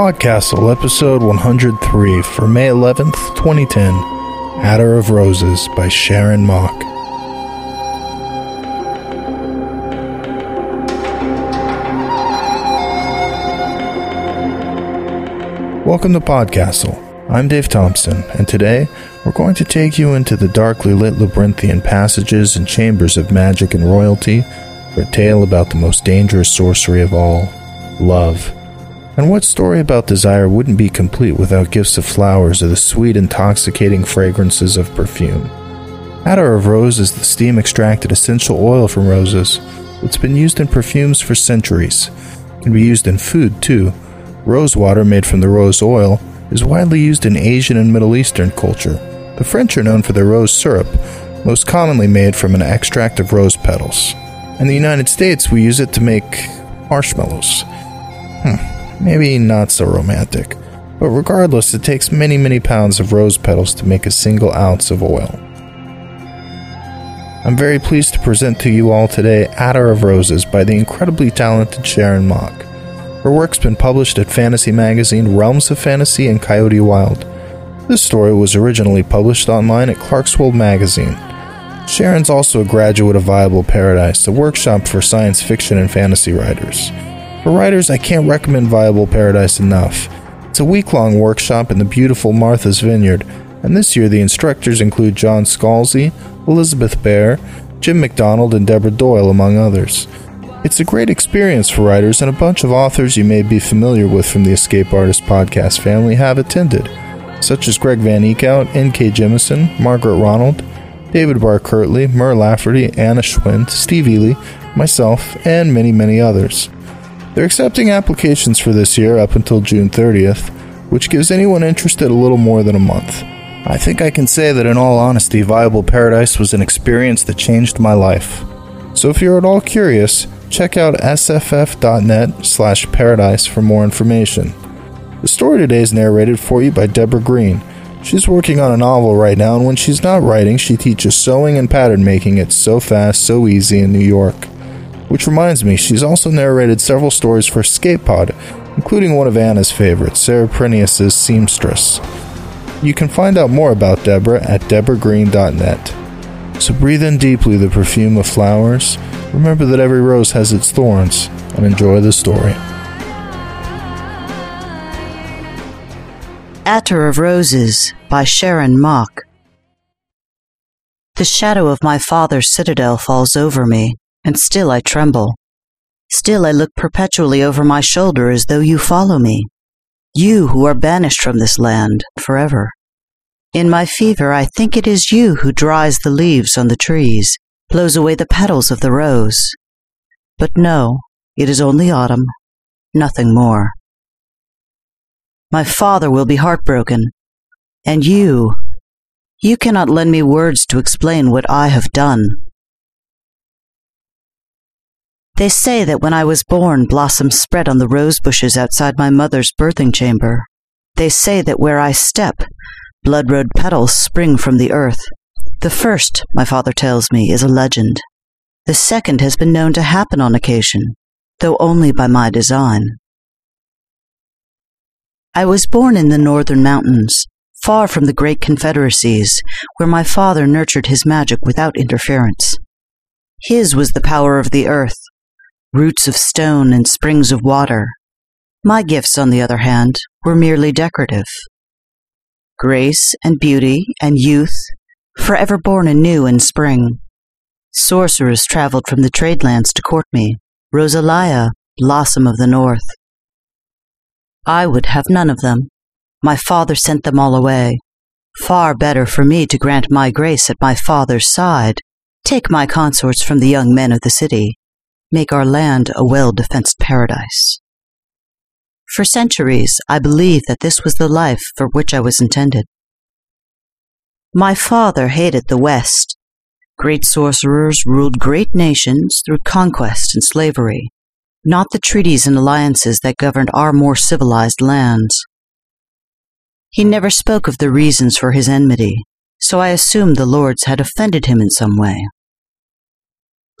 Podcastle, episode 103 for May 11th, 2010. Attar of Roses by Sharon Mock. Welcome to Podcastle. I'm Dave Thompson, and today we're going to take you into the darkly lit labyrinthian passages and chambers of magic and royalty for a tale about the most dangerous sorcery of all love. And what story about desire wouldn't be complete without gifts of flowers or the sweet, intoxicating fragrances of perfume? Attar of rose is the steam extracted essential oil from roses. It's been used in perfumes for centuries. It can be used in food too. Rose water made from the rose oil is widely used in Asian and Middle Eastern culture. The French are known for their rose syrup, most commonly made from an extract of rose petals. In the United States, we use it to make marshmallows. Hmm maybe not so romantic. But regardless, it takes many, many pounds of rose petals to make a single ounce of oil. I'm very pleased to present to you all today Attar of Roses by the incredibly talented Sharon Mock. Her work's been published at fantasy magazine Realms of Fantasy and Coyote Wild. This story was originally published online at Clarkesworld magazine. Sharon's also a graduate of Viable Paradise, a workshop for science fiction and fantasy writers. For writers, I can't recommend Viable Paradise enough. It's a week long workshop in the beautiful Martha's Vineyard, and this year the instructors include John Scalzi, Elizabeth Bear, Jim McDonald, and Deborah Doyle, among others. It's a great experience for writers, and a bunch of authors you may be familiar with from the Escape Artist podcast family have attended, such as Greg Van Eekhout, N.K. Jemisin, Margaret Ronald, David Barr Kirtley, Mur Lafferty, Anna Schwind, Steve Eley, myself, and many, many others. They're accepting applications for this year up until June 30th, which gives anyone interested a little more than a month. I think I can say that in all honesty, Viable Paradise was an experience that changed my life. So if you're at all curious, check out sff.net slash paradise for more information. The story today is narrated for you by Deborah Green. She's working on a novel right now, and when she's not writing, she teaches sewing and pattern making at Sew Fast, Sew Easy in New York. Which reminds me, she's also narrated several stories for Escape Pod, including one of Anna's favorites, Sarah Prineas' Seamstress. You can find out more about Deborah at deborahgreen.net. So breathe in deeply the perfume of flowers, remember that every rose has its thorns, and enjoy the story. Attar of Roses by Sharon Mock. The shadow of my father's citadel falls over me and still I tremble. Still I look perpetually over my shoulder as though you follow me, you who are banished from this land forever. In my fever, I think it is you who dries the leaves on the trees, blows away the petals of the rose. But no, it is only autumn, nothing more. My father will be heartbroken, and you, you cannot lend me words to explain what I have done. They say that when I was born, blossoms spread on the rose bushes outside my mother's birthing chamber. They say that where I step, blood red petals spring from the earth. The first, my father tells me, is a legend. The second has been known to happen on occasion, though only by my design. I was born in the northern mountains, far from the great confederacies, where my father nurtured his magic without interference. His was the power of the earth, roots of stone and springs of water. My gifts, on the other hand, were merely decorative. Grace and beauty and youth, forever born anew in spring. Sorcerers traveled from the trade lands to court me, Rosalia, blossom of the north. I would have none of them. My father sent them all away. Far better for me to grant my grace at my father's side. Take my consorts from the young men of the city make our land a well defensed paradise. For centuries, I believed that this was the life for which I was intended. My father hated the West. Great sorcerers ruled great nations through conquest and slavery, not the treaties and alliances that governed our more civilized lands. He never spoke of the reasons for his enmity, so I assumed the lords had offended him in some way.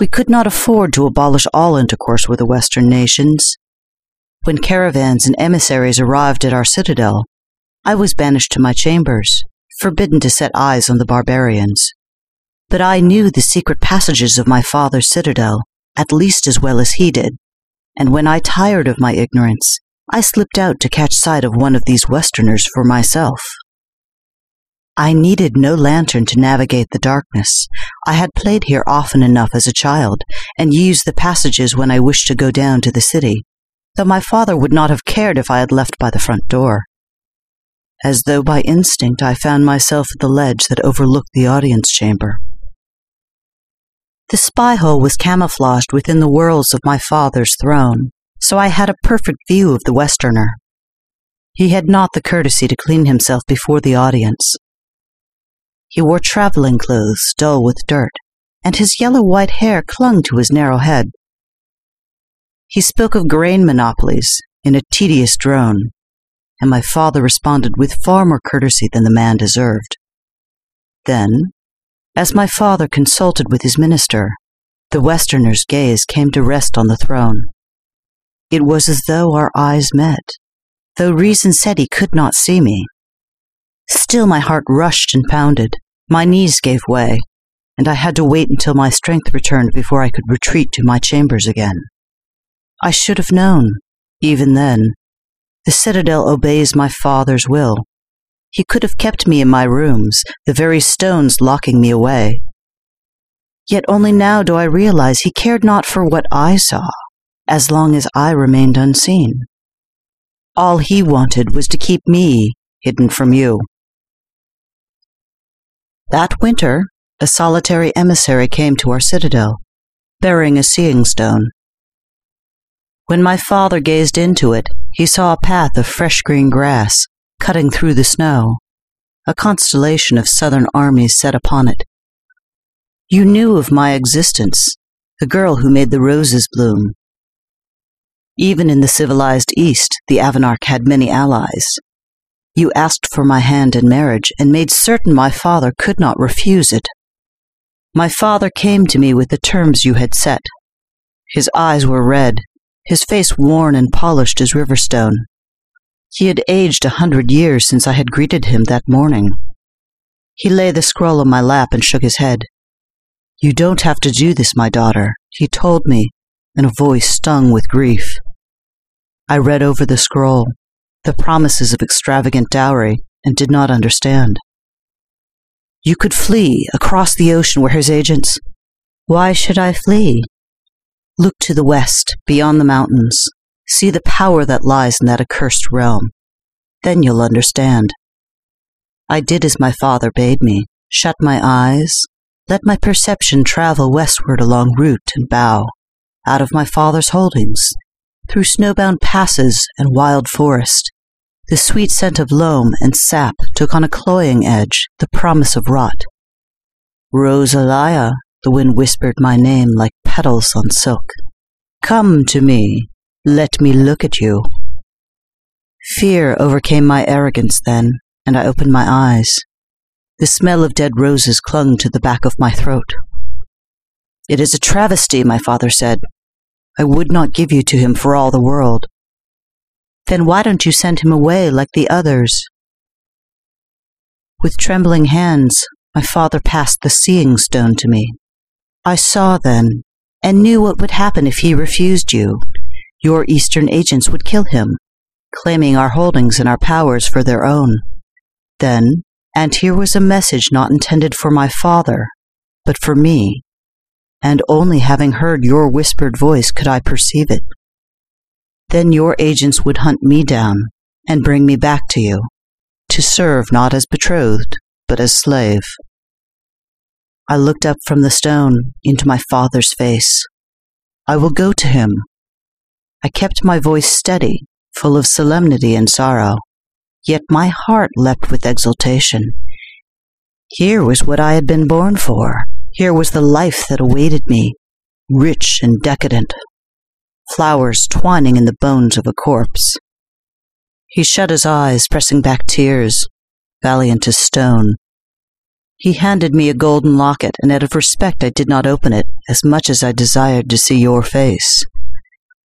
We could not afford to abolish all intercourse with the Western nations. When caravans and emissaries arrived at our citadel, I was banished to my chambers, forbidden to set eyes on the barbarians. But I knew the secret passages of my father's citadel at least as well as he did, and when I tired of my ignorance, I slipped out to catch sight of one of these Westerners for myself. I needed no lantern to navigate the darkness. I had played here often enough as a child, and used the passages when I wished to go down to the city, though my father would not have cared if I had left by the front door. As though by instinct, I found myself at the ledge that overlooked the audience chamber. The spy hole was camouflaged within the whorls of my father's throne, so I had a perfect view of the Westerner. He had not the courtesy to clean himself before the audience. He wore traveling clothes dull with dirt, and his yellow white hair clung to his narrow head. He spoke of grain monopolies in a tedious drone, and my father responded with far more courtesy than the man deserved. Then, as my father consulted with his minister, the Westerner's gaze came to rest on the throne. It was as though our eyes met, though reason said he could not see me. Still, my heart rushed and pounded, my knees gave way, and I had to wait until my strength returned before I could retreat to my chambers again. I should have known, even then. The citadel obeys my father's will. He could have kept me in my rooms, the very stones locking me away. Yet only now do I realize he cared not for what I saw, as long as I remained unseen. All he wanted was to keep me hidden from you. That winter, a solitary emissary came to our citadel, bearing a seeing stone. When my father gazed into it, he saw a path of fresh green grass cutting through the snow, a constellation of southern armies set upon it. You knew of my existence, the girl who made the roses bloom. Even in the civilized East, the Avenarch had many allies, you asked for my hand in marriage and made certain my father could not refuse it. My father came to me with the terms you had set. His eyes were red, his face worn and polished as riverstone. He had aged a hundred years since I had greeted him that morning. He lay the scroll on my lap and shook his head. You don't have to do this, my daughter, he told me, in a voice stung with grief. I read over the scroll the promises of extravagant dowry and did not understand. You could flee across the ocean where his agents. Why should I flee? Look to the west, beyond the mountains. See the power that lies in that accursed realm. Then you'll understand. I did as my father bade me, shut my eyes, let my perception travel westward along root and bough, out of my father's holdings, through snowbound passes and wild forest. The sweet scent of loam and sap took on a cloying edge, the promise of rot. Rosalia, the wind whispered my name like petals on silk. Come to me, let me look at you. Fear overcame my arrogance then, and I opened my eyes. The smell of dead roses clung to the back of my throat. It is a travesty, my father said. I would not give you to him for all the world. Then why don't you send him away like the others? With trembling hands, my father passed the seeing stone to me. I saw then, and knew what would happen if he refused you. Your Eastern agents would kill him, claiming our holdings and our powers for their own. Then, and here was a message not intended for my father, but for me, and only having heard your whispered voice could I perceive it. Then your agents would hunt me down and bring me back to you, to serve not as betrothed, but as slave. I looked up from the stone into my father's face. I will go to him. I kept my voice steady, full of solemnity and sorrow, yet my heart leapt with exultation. Here was what I had been born for. Here was the life that awaited me, rich and decadent, flowers twining in the bones of a corpse. He shut his eyes, pressing back tears, valiant as stone. He handed me a golden locket, and out of respect I did not open it, as much as I desired to see your face.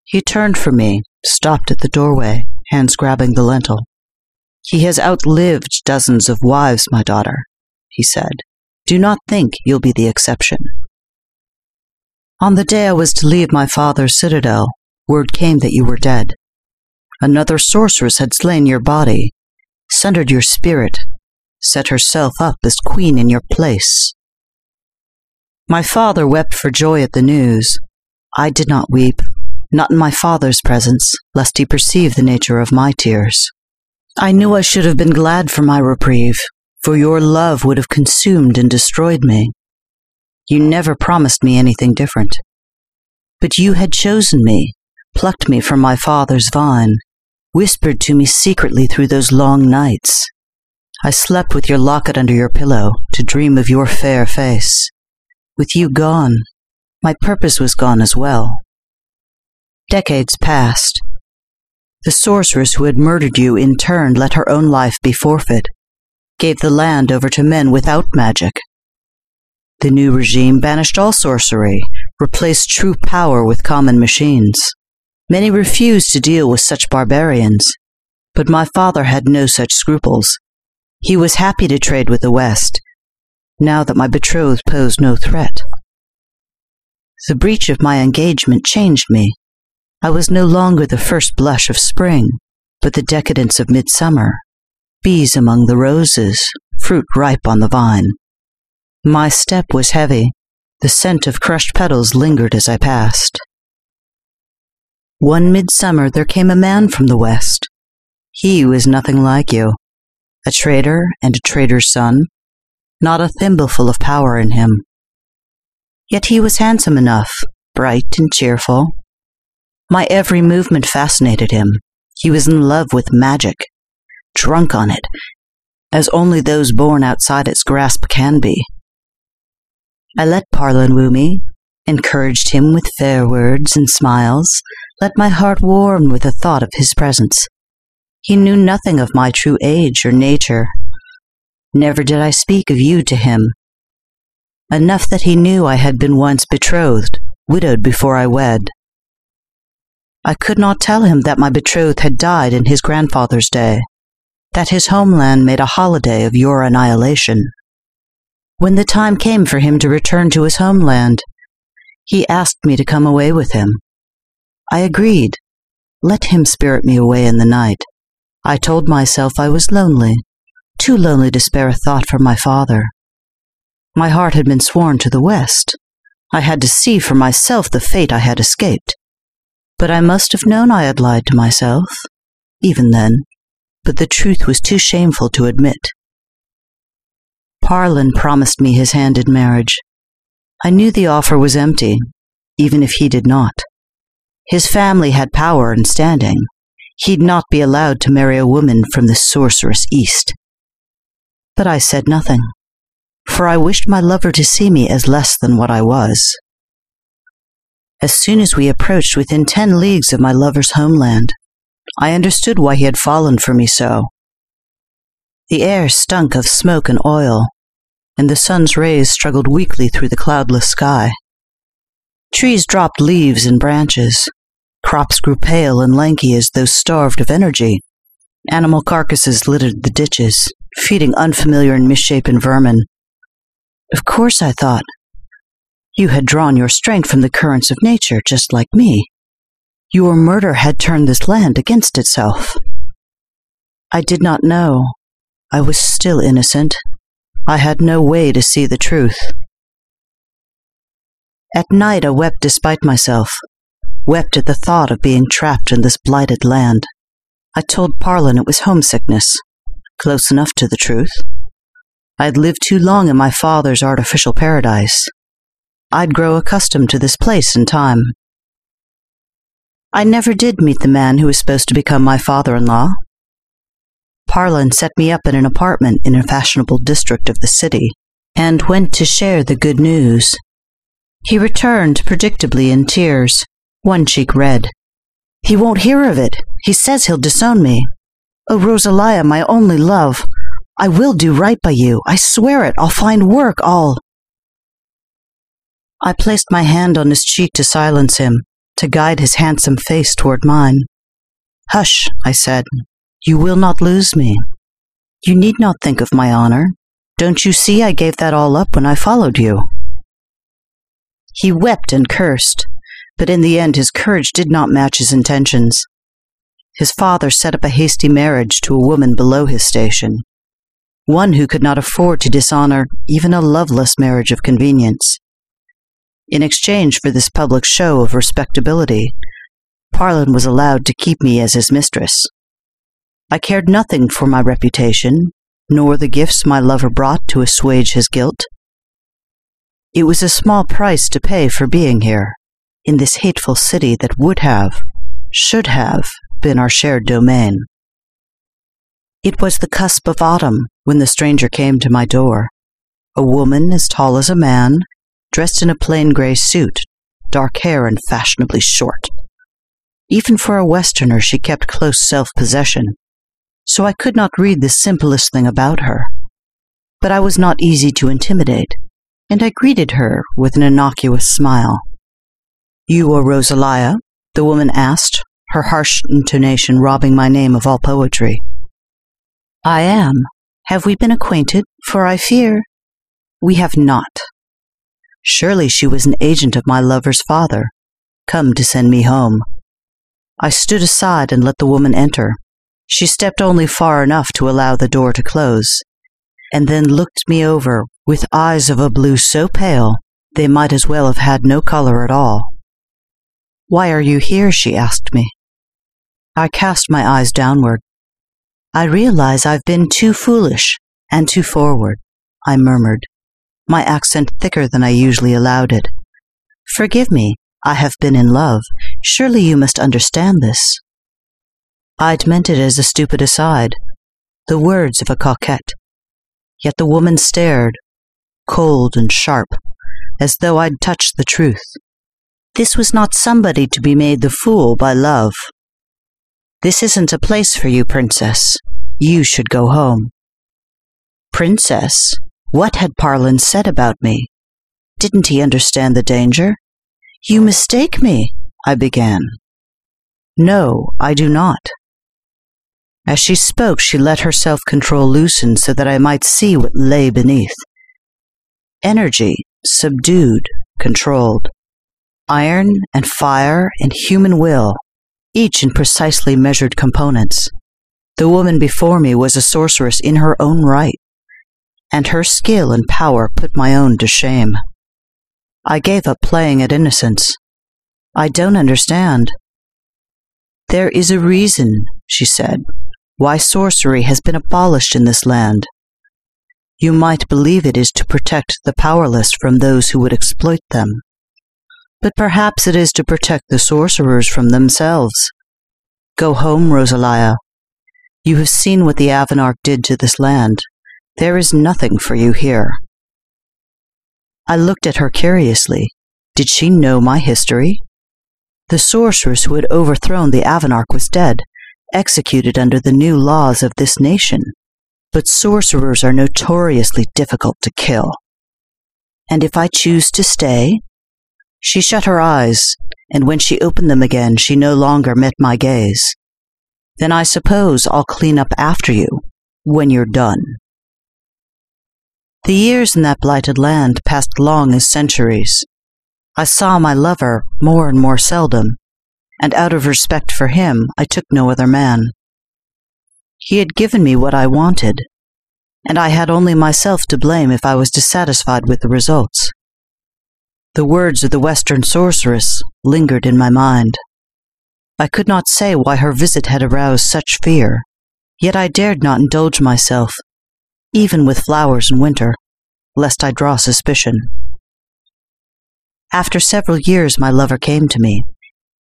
He turned from me, stopped at the doorway, hands grabbing the lintel. He has outlived dozens of wives, my daughter, he said. Do not think you'll be the exception. On the day I was to leave my father's citadel, word came that you were dead. Another sorceress had slain your body, sundered your spirit, set herself up as queen in your place. My father wept for joy at the news. I did not weep, not in my father's presence, lest he perceive the nature of my tears. I knew I should have been glad for my reprieve, for your love would have consumed and destroyed me. You never promised me anything different. But you had chosen me, plucked me from my father's vine, whispered to me secretly through those long nights. I slept with your locket under your pillow to dream of your fair face. With you gone, my purpose was gone as well. Decades passed, the sorceress who had murdered you in turn let her own life be forfeit, gave the land over to men without magic. The new regime banished all sorcery, replaced true power with common machines. Many refused to deal with such barbarians, but my father had no such scruples. He was happy to trade with the West, now that my betrothed posed no threat. The breach of my engagement changed me. I was no longer the first blush of spring, but the decadence of midsummer, bees among the roses, fruit ripe on the vine. My step was heavy. The scent of crushed petals lingered as I passed. One midsummer there came a man from the west. He was nothing like you. A trader and a trader's son, not a thimbleful of power in him. Yet he was handsome enough, bright and cheerful, my every movement fascinated him. He was in love with magic, drunk on it, as only those born outside its grasp can be. I let Parlin woo me, encouraged him with fair words and smiles, let my heart warm with the thought of his presence. He knew nothing of my true age or nature. Never did I speak of you to him. Enough that he knew I had been once betrothed, widowed before I wed. I could not tell him that my betrothed had died in his grandfather's day, that his homeland made a holiday of your annihilation. When the time came for him to return to his homeland, he asked me to come away with him. I agreed. Let him spirit me away in the night. I told myself I was lonely, too lonely to spare a thought for my father. My heart had been sworn to the West. I had to see for myself the fate I had escaped. But I must have known I had lied to myself, even then, but the truth was too shameful to admit. Parlin promised me his hand in marriage. I knew the offer was empty, even if he did not. His family had power and standing. He'd not be allowed to marry a woman from the sorceress East. But I said nothing, for I wished my lover to see me as less than what I was. As soon as we approached within ten leagues of my lover's homeland, I understood why he had fallen for me so. The air stunk of smoke and oil, and the sun's rays struggled weakly through the cloudless sky. Trees dropped leaves and branches. Crops grew pale and lanky as though starved of energy. Animal carcasses littered the ditches, feeding unfamiliar and misshapen vermin. Of course, I thought, you had drawn your strength from the currents of nature, just like me. Your murder had turned this land against itself. I did not know. I was still innocent. I had no way to see the truth. At night I wept despite myself, wept at the thought of being trapped in this blighted land. I told Parlin it was homesickness, close enough to the truth. I had lived too long in my father's artificial paradise. I'd grow accustomed to this place in time. I never did meet the man who was supposed to become my father in law. Parlin set me up in an apartment in a fashionable district of the city and went to share the good news. He returned predictably in tears, one cheek red. He won't hear of it. He says he'll disown me. Oh, Rosalia, my only love, I will do right by you. I swear it. I'll find work. I'll. I placed my hand on his cheek to silence him, to guide his handsome face toward mine. Hush, I said. You will not lose me. You need not think of my honor. Don't you see I gave that all up when I followed you? He wept and cursed, but in the end his courage did not match his intentions. His father set up a hasty marriage to a woman below his station, one who could not afford to dishonor even a loveless marriage of convenience. In exchange for this public show of respectability, Parlin was allowed to keep me as his mistress. I cared nothing for my reputation, nor the gifts my lover brought to assuage his guilt. It was a small price to pay for being here, in this hateful city that would have, should have, been our shared domain. It was the cusp of autumn when the stranger came to my door. A woman as tall as a man, dressed in a plain gray suit, dark hair and fashionably short. Even for a Westerner, she kept close self possession, so I could not read the simplest thing about her. But I was not easy to intimidate, and I greeted her with an innocuous smile. You are Rosalia? the woman asked, her harsh intonation robbing my name of all poetry. I am. Have we been acquainted? For I fear we have not. Surely she was an agent of my lover's father, come to send me home. I stood aside and let the woman enter. She stepped only far enough to allow the door to close, and then looked me over with eyes of a blue so pale they might as well have had no color at all. Why are you here? she asked me. I cast my eyes downward. I realize I've been too foolish and too forward, I murmured, my accent thicker than I usually allowed it. Forgive me, I have been in love. Surely you must understand this. I'd meant it as a stupid aside, the words of a coquette. Yet the woman stared, cold and sharp, as though I'd touched the truth. This was not somebody to be made the fool by love. This isn't a place for you, princess. You should go home. Princess? What had Parlin said about me? Didn't he understand the danger? You mistake me, I began. No, I do not. As she spoke, she let her self control loosen so that I might see what lay beneath. Energy, subdued, controlled. Iron and fire and human will, each in precisely measured components. The woman before me was a sorceress in her own right, and her skill and power put my own to shame. I gave up playing at innocence. I don't understand. There is a reason, she said, why sorcery has been abolished in this land. You might believe it is to protect the powerless from those who would exploit them. But perhaps it is to protect the sorcerers from themselves. Go home, Rosalia. You have seen what the Avenarch did to this land. There is nothing for you here. I looked at her curiously. Did she know my history? The sorceress who had overthrown the Avenarch was dead, executed under the new laws of this nation. But sorcerers are notoriously difficult to kill. And if I choose to stay? She shut her eyes, and when she opened them again, she no longer met my gaze. Then I suppose I'll clean up after you when you're done. The years in that blighted land passed long as centuries. I saw my lover more and more seldom, and out of respect for him, I took no other man. He had given me what I wanted, and I had only myself to blame if I was dissatisfied with the results. The words of the Western sorceress lingered in my mind. I could not say why her visit had aroused such fear, yet I dared not indulge myself, even with flowers in winter, lest I draw suspicion. After several years, my lover came to me,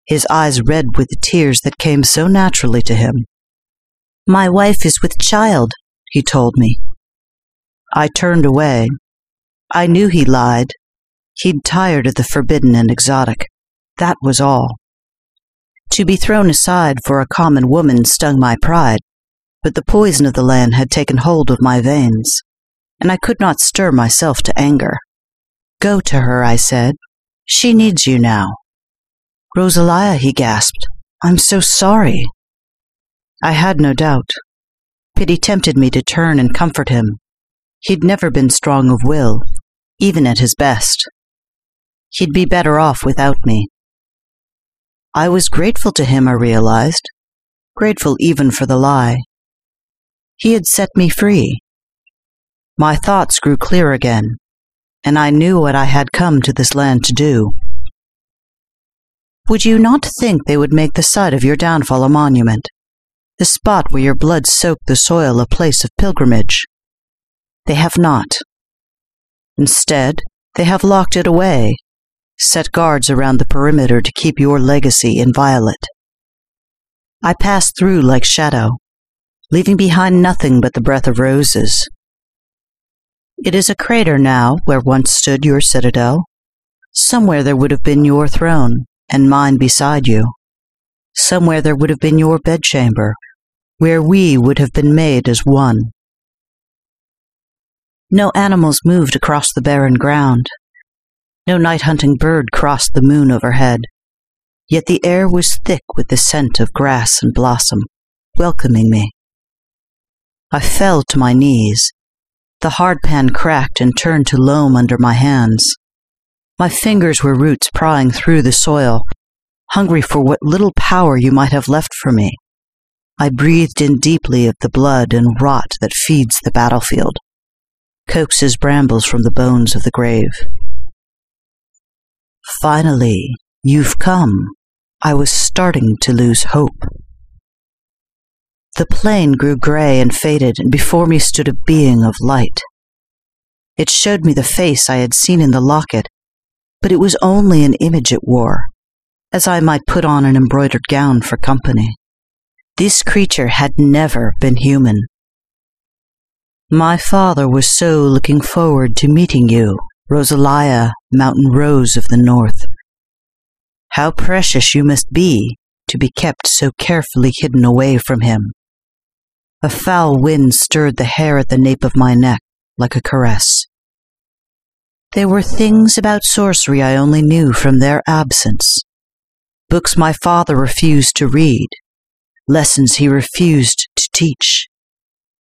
his eyes red with the tears that came so naturally to him. My wife is with child, he told me. I turned away. I knew he lied. He'd tired of the forbidden and exotic. That was all. To be thrown aside for a common woman stung my pride, but the poison of the land had taken hold of my veins, and I could not stir myself to anger. Go to her, I said. She needs you now. Rosalia, he gasped. I'm so sorry. I had no doubt. Pity tempted me to turn and comfort him. He'd never been strong of will, even at his best. He'd be better off without me. I was grateful to him, I realized, grateful even for the lie. He had set me free. My thoughts grew clear again, and I knew what I had come to this land to do. Would you not think they would make the site of your downfall a monument? The spot where your blood soaked the soil a place of pilgrimage? They have not. Instead, they have locked it away, set guards around the perimeter to keep your legacy inviolate. I passed through like shadow, leaving behind nothing but the breath of roses. It is a crater now where once stood your citadel. Somewhere there would have been your throne, and mine beside you. Somewhere there would have been your bedchamber, where we would have been made as one. No animals moved across the barren ground. No night hunting bird crossed the moon overhead. Yet the air was thick with the scent of grass and blossom, welcoming me. I fell to my knees. The hard pan cracked and turned to loam under my hands. My fingers were roots prying through the soil, hungry for what little power you might have left for me. I breathed in deeply of the blood and rot that feeds the battlefield, coaxes brambles from the bones of the grave. Finally, you've come. I was starting to lose hope. The plain grew gray and faded, and before me stood a being of light. It showed me the face I had seen in the locket but it was only an image it wore, as I might put on an embroidered gown for company. This creature had never been human. My father was so looking forward to meeting you, Rosalia, mountain rose of the north. How precious you must be to be kept so carefully hidden away from him. A foul wind stirred the hair at the nape of my neck like a caress. There were things about sorcery I only knew from their absence. Books my father refused to read, lessons he refused to teach,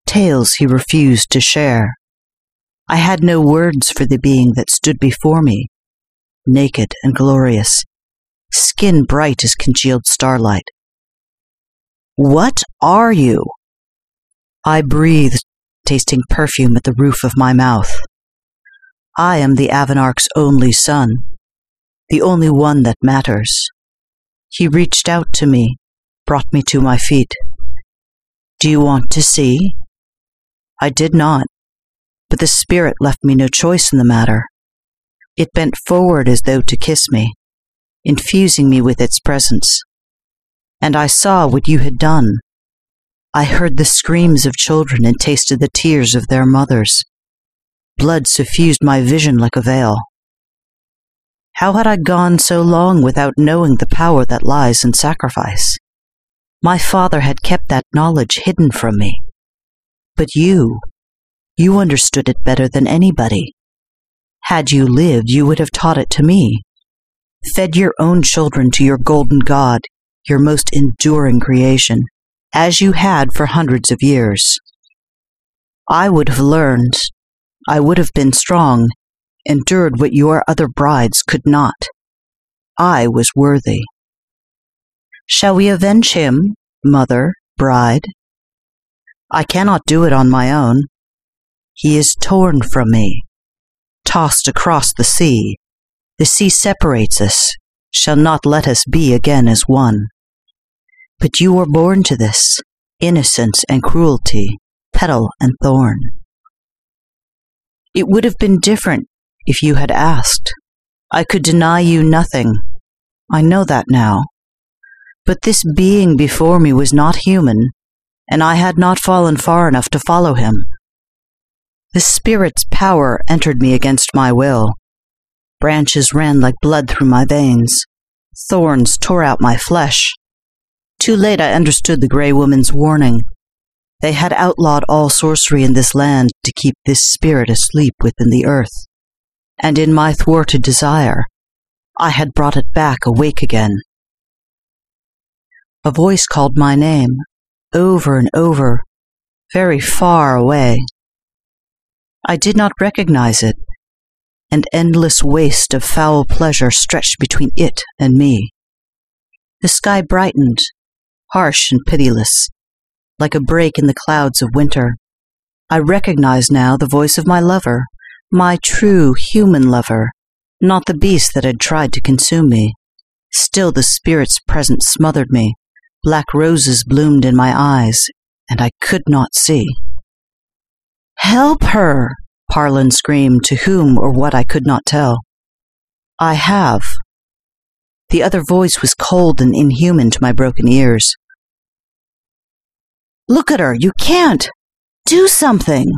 tales he refused to share. I had no words for the being that stood before me, naked and glorious, skin bright as congealed starlight. What are you? I breathed, tasting perfume at the roof of my mouth. I am the Avenarch's only son, the only one that matters. He reached out to me, brought me to my feet. Do you want to see? I did not, but the spirit left me no choice in the matter. It bent forward as though to kiss me, infusing me with its presence. And I saw what you had done. I heard the screams of children and tasted the tears of their mothers. Blood suffused my vision like a veil. How had I gone so long without knowing the power that lies in sacrifice? My father had kept that knowledge hidden from me. But you, you understood it better than anybody. Had you lived, you would have taught it to me. Fed your own children to your golden God, your most enduring creation, as you had for hundreds of years. I would have learned I would have been strong, endured what your other brides could not. I was worthy. Shall we avenge him, mother, bride? I cannot do it on my own. He is torn from me, tossed across the sea. The sea separates us, shall not let us be again as one. But you were born to this, innocence and cruelty, petal and thorn. It would have been different if you had asked. I could deny you nothing. I know that now. But this being before me was not human, and I had not fallen far enough to follow him. The Spirit's power entered me against my will. Branches ran like blood through my veins. Thorns tore out my flesh. Too late I understood the Grey Woman's warning. They had outlawed all sorcery in this land to keep this spirit asleep within the earth. And in my thwarted desire, I had brought it back awake again A voice called my name, over and over, very far away. I did not recognize it. An endless waste of foul pleasure stretched between it and me. The sky brightened, harsh and pitiless, like a break in the clouds of winter. I recognized now the voice of my lover, my true human lover, not the beast that had tried to consume me. Still the spirit's presence smothered me. Black roses bloomed in my eyes, and I could not see. Help her! Parlin screamed, to whom or what I could not tell. I have. The other voice was cold and inhuman to my broken ears. Look at her! You can't! Do something!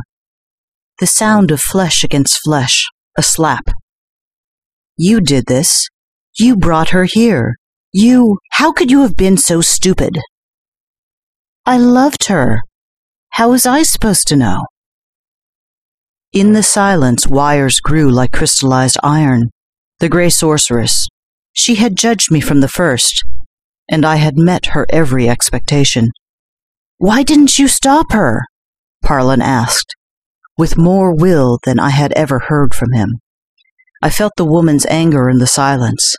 The sound of flesh against flesh, a slap. You did this. You brought her here. You, how could you have been so stupid? I loved her. How was I supposed to know? In the silence, wires grew like crystallized iron. The gray sorceress. She had judged me from the first, and I had met her every expectation. Why didn't you stop her? Parlin asked, with more will than I had ever heard from him. I felt the woman's anger in the silence.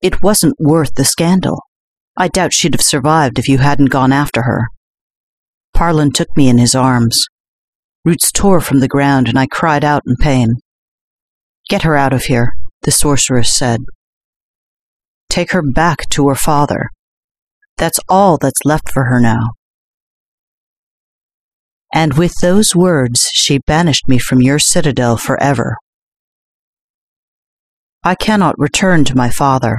It wasn't worth the scandal. I doubt she'd have survived if you hadn't gone after her. Parlin took me in his arms. Roots tore from the ground, and I cried out in pain. Get her out of here, the sorceress said. Take her back to her father. That's all that's left for her now. And with those words, she banished me from your citadel forever. I cannot return to my father.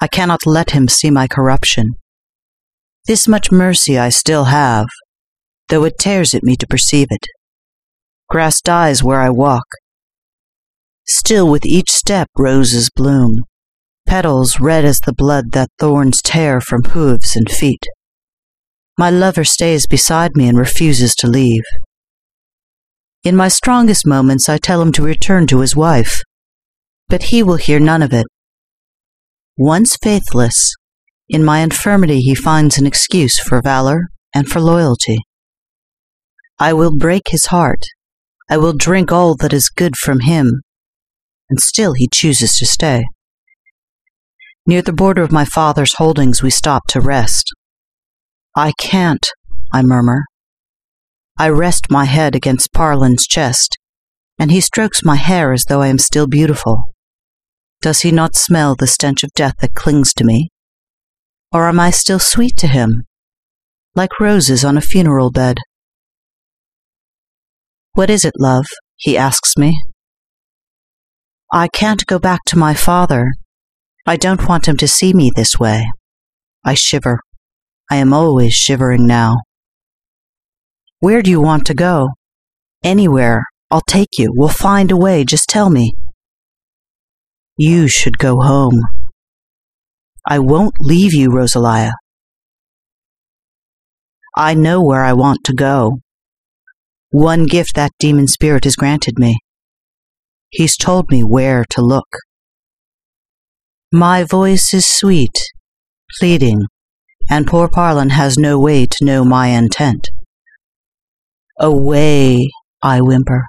I cannot let him see my corruption. This much mercy I still have, though it tears at me to perceive it. Grass dies where I walk. Still with each step roses bloom, petals red as the blood that thorns tear from hooves and feet. My lover stays beside me and refuses to leave. In my strongest moments, I tell him to return to his wife, but he will hear none of it. Once faithless, in my infirmity he finds an excuse for valor and for loyalty. I will break his heart. I will drink all that is good from him, and still he chooses to stay. Near the border of my father's holdings, we stop to rest. I can't, I murmur. I rest my head against Parlin's chest, and he strokes my hair as though I am still beautiful. Does he not smell the stench of death that clings to me? Or am I still sweet to him, like roses on a funeral bed? What is it, love? he asks me. I can't go back to my father. I don't want him to see me this way. I shiver. I am always shivering now. Where do you want to go? Anywhere. I'll take you. We'll find a way. Just tell me. You should go home. I won't leave you, Rosalia. I know where I want to go. One gift that demon spirit has granted me. He's told me where to look. My voice is sweet, pleading, and poor Parlin has no way to know my intent. Away, I whimper.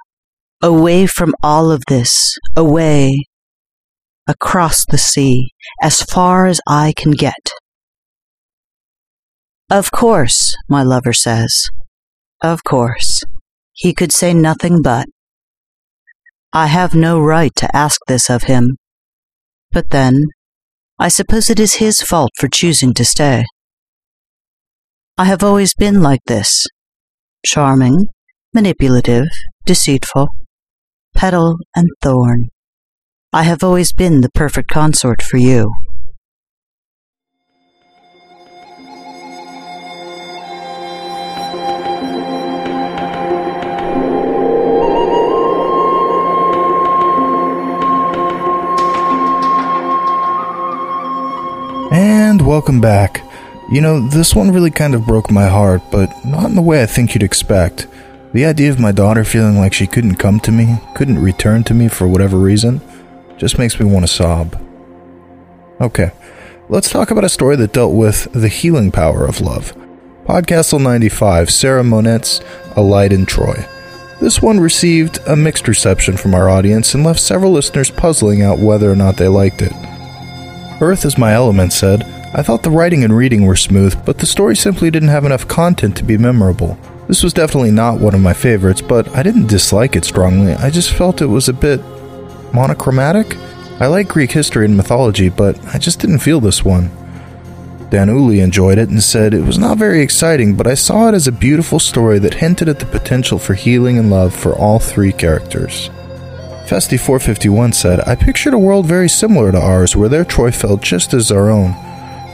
Away from all of this. Away, across the sea, as far as I can get. Of course, my lover says. Of course. He could say nothing but. I have no right to ask this of him. But then, I suppose it is his fault for choosing to stay. I have always been like this charming, manipulative, deceitful, petal and thorn. I have always been the perfect consort for you. And welcome back. You know, this one really kind of broke my heart, but not in the way I think you'd expect. The idea of my daughter feeling like she couldn't come to me, couldn't return to me for whatever reason, just makes me want to sob. Okay, let's talk about a story that dealt with the healing power of love. Podcastle 95, Sarah Monette's A Light in Troy. This one received a mixed reception from our audience and left several listeners puzzling out whether or not they liked it. Earth is my element said, I thought the writing and reading were smooth, but the story simply didn't have enough content to be memorable. This was definitely not one of my favorites, but I didn't dislike it strongly. I just felt it was a bit monochromatic. I like Greek history and mythology, but I just didn't feel this one. Dan Uli enjoyed it and said it was not very exciting, but I saw it as a beautiful story that hinted at the potential for healing and love for all three characters. Festi451 said, I pictured a world very similar to ours where their Troy felt just as our own.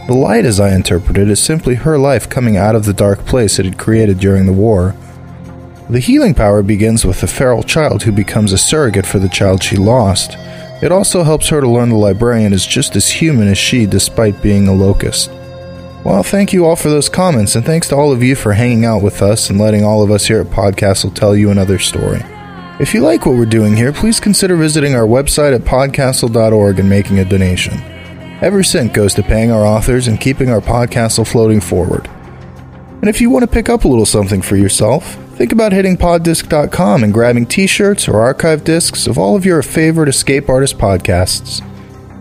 The light, as I interpret it, is simply her life coming out of the dark place it had created during the war. The healing power begins with the feral child who becomes a surrogate for the child she lost. It also helps her to learn the librarian is just as human as she despite being a locust. Well, thank you all for those comments, and thanks to all of you for hanging out with us and letting all of us here at Podcastle tell you another story. If you like what we're doing here, please consider visiting our website at podcastle.org and making a donation. Every cent goes to paying our authors and keeping our podcastle floating forward. And if you want to pick up a little something for yourself, think about hitting poddisc.com and grabbing t shirts or archive discs of all of your favorite escape artist podcasts.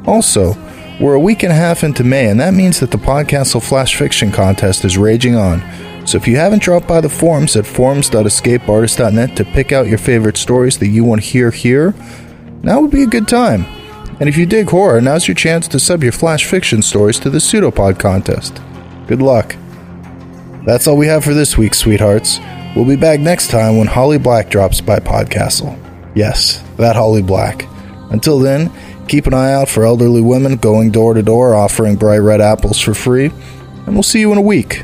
Also, we're a week and a half into May, and that means that the Podcastle Flash Fiction Contest is raging on. So if you haven't dropped by the forums at forums.escapeartist.net to pick out your favorite stories that you want to hear here, now would be a good time. And if you dig horror, now's your chance to sub your flash fiction stories to the Pseudopod contest. Good luck. That's all we have for this week, sweethearts. We'll be back next time when Holly Black drops by Podcastle. Yes, that Holly Black. Until then, keep an eye out for elderly women going door to door offering bright red apples for free, and we'll see you in a week.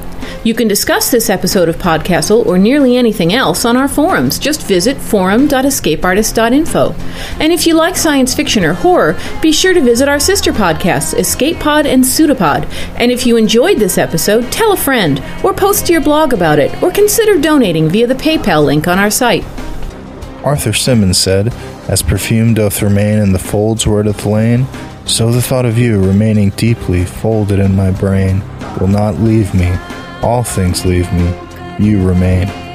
You can discuss this episode of Podcastle or nearly anything else on our forums. Just visit forum.escapeartist.info. And if you like science fiction or horror, be sure to visit our sister podcasts, Escape Pod and Pseudopod. And if you enjoyed this episode, tell a friend, or post to your blog about it, or consider donating via the PayPal link on our site. Arthur Symons said, As perfume doth remain in the folds where it hath lain, so the thought of you remaining deeply folded in my brain will not leave me all things leave me, you remain.